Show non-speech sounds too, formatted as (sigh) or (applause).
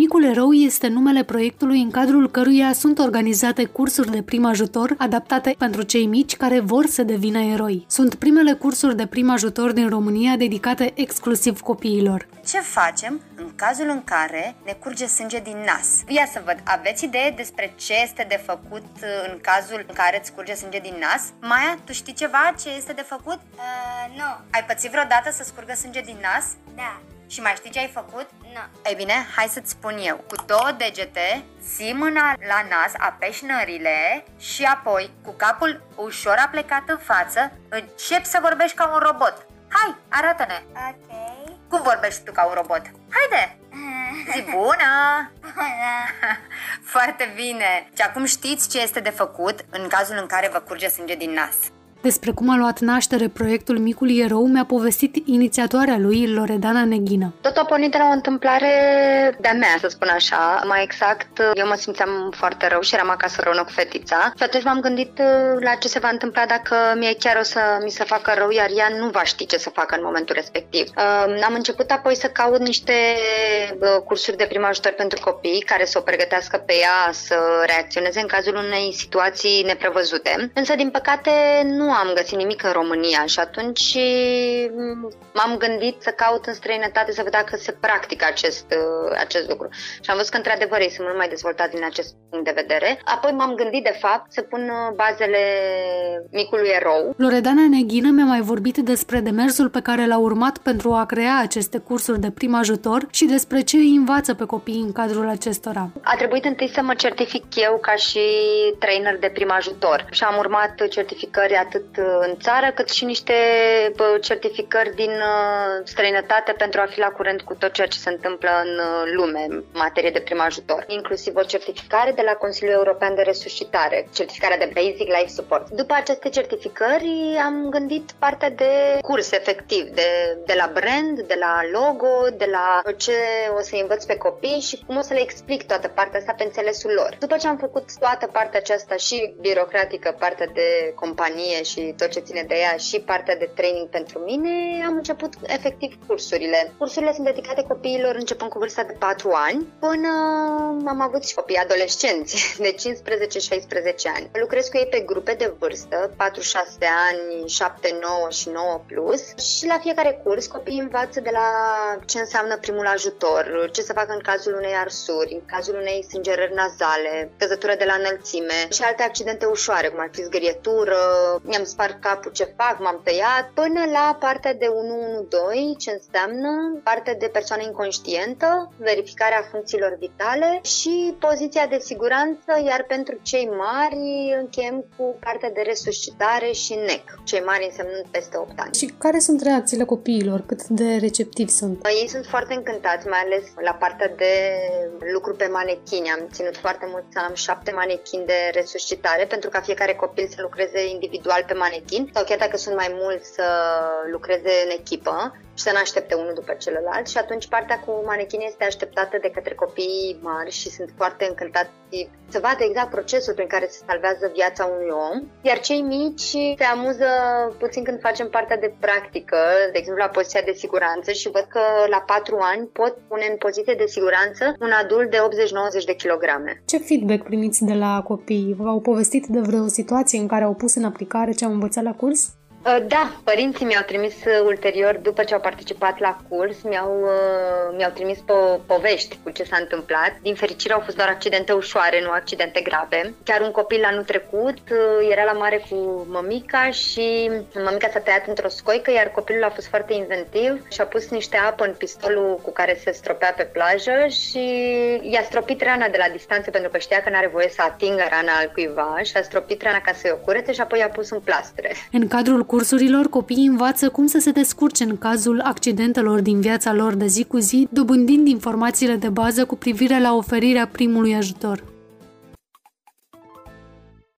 Micul Erou este numele proiectului în cadrul căruia sunt organizate cursuri de prim ajutor adaptate pentru cei mici care vor să devină eroi. Sunt primele cursuri de prim ajutor din România dedicate exclusiv copiilor. Ce facem în cazul în care ne curge sânge din nas? Ia să văd, aveți idee despre ce este de făcut în cazul în care îți curge sânge din nas? Maia, tu știi ceva ce este de făcut? Uh, nu. Ai pățit vreodată să scurgă sânge din nas? Da. Și mai știi ce ai făcut? Nu. Ei bine, hai să-ți spun eu. Cu două degete, ții mâna la nas, apeși nările și apoi, cu capul ușor aplecat în față, începi să vorbești ca un robot. Hai, arată-ne! Ok. Cum vorbești tu ca un robot? Haide! (laughs) Zi bună! Bună. (laughs) Foarte bine! Și acum știți ce este de făcut în cazul în care vă curge sânge din nas. Despre cum a luat naștere proiectul Micul Erou mi-a povestit inițiatoarea lui, Loredana Neghină. Tot a pornit de la o întâmplare de-a mea, să spun așa. Mai exact, eu mă simțeam foarte rău și eram acasă rău cu fetița. Și atunci m-am gândit uh, la ce se va întâmpla dacă mie chiar o să mi se facă rău, iar ea nu va ști ce să facă în momentul respectiv. Uh, am început apoi să caut niște uh, cursuri de prim ajutor pentru copii care să o pregătească pe ea să reacționeze în cazul unei situații neprevăzute. Însă, din păcate, nu am găsit nimic în România și atunci mm, m-am gândit să caut în străinătate să văd dacă se practică acest, uh, acest lucru. Și am văzut că într-adevăr ei sunt mult mai dezvoltați din acest punct de vedere. Apoi m-am gândit de fapt să pun uh, bazele micului erou. Loredana Neghină mi-a mai vorbit despre demersul pe care l-a urmat pentru a crea aceste cursuri de prim ajutor și despre ce îi învață pe copii în cadrul acestora. A trebuit întâi să mă certific eu ca și trainer de prim ajutor și am urmat certificări atât în țară cât și niște bă, certificări din uh, străinătate pentru a fi la curent cu tot ceea ce se întâmplă în uh, lume în materie de prim ajutor, inclusiv o certificare de la Consiliul European de Resuscitare, certificarea de Basic Life Support. După aceste certificări am gândit partea de curs efectiv, de, de la brand, de la logo, de la ce o să învăț pe copii și cum o să le explic toată partea asta pe înțelesul lor. După ce am făcut toată partea aceasta și birocratică, partea de companie și tot ce ține de ea și partea de training pentru mine, am început efectiv cursurile. Cursurile sunt dedicate copiilor începând cu vârsta de 4 ani până am avut și copii adolescenți (laughs) de 15-16 ani. Lucrez cu ei pe grupe de vârstă, 4-6 ani, 7, 9 și 9 plus și la fiecare curs copiii învață de la ce înseamnă primul ajutor, ce să facă în cazul unei arsuri, în cazul unei sângerări nazale, căzătură de la înălțime și alte accidente ușoare, cum ar fi zgârietură, mi-am spart capul, ce fac, m-am tăiat, până la partea de 112, ce înseamnă partea de persoană inconștientă, verificarea funcțiilor vitale și poziția de siguranță, iar pentru cei mari încheiem cu partea de resuscitare și NEC, cei mari însemnând peste 8 ani. Și care sunt reacțiile copiilor? Cât de receptivi sunt? Ei sunt foarte încântați, mai ales la partea de lucru pe manechini. Am ținut foarte mult să am șapte manechini de resuscitare pentru ca fiecare copil să lucreze individual pe manechin sau chiar dacă sunt mai mulți să lucreze în echipă și să nu aștepte unul după celălalt și atunci partea cu manechine este așteptată de către copiii mari și sunt foarte încântați să vadă exact procesul prin care se salvează viața unui om, iar cei mici se amuză puțin când facem partea de practică, de exemplu la poziția de siguranță și văd că la 4 ani pot pune în poziție de siguranță un adult de 80-90 de kilograme. Ce feedback primiți de la copii? V-au povestit de vreo situație în care au pus în aplicare ce au învățat la curs? Uh, da, părinții mi-au trimis uh, ulterior, după ce au participat la curs, mi-au, uh, mi-au trimis po- povești cu ce s-a întâmplat. Din fericire au fost doar accidente ușoare, nu accidente grave. Chiar un copil anul trecut era la mare cu mămica și mămica s-a tăiat într-o scoică, iar copilul a fost foarte inventiv și a pus niște apă în pistolul cu care se stropea pe plajă și i-a stropit rana de la distanță pentru că știa că nu are voie să atingă rana al cuiva și a stropit rana ca să-i o curete și apoi i-a pus un plastre. În cadrul cursurilor, copiii învață cum să se descurce în cazul accidentelor din viața lor de zi cu zi, dobândind informațiile de bază cu privire la oferirea primului ajutor.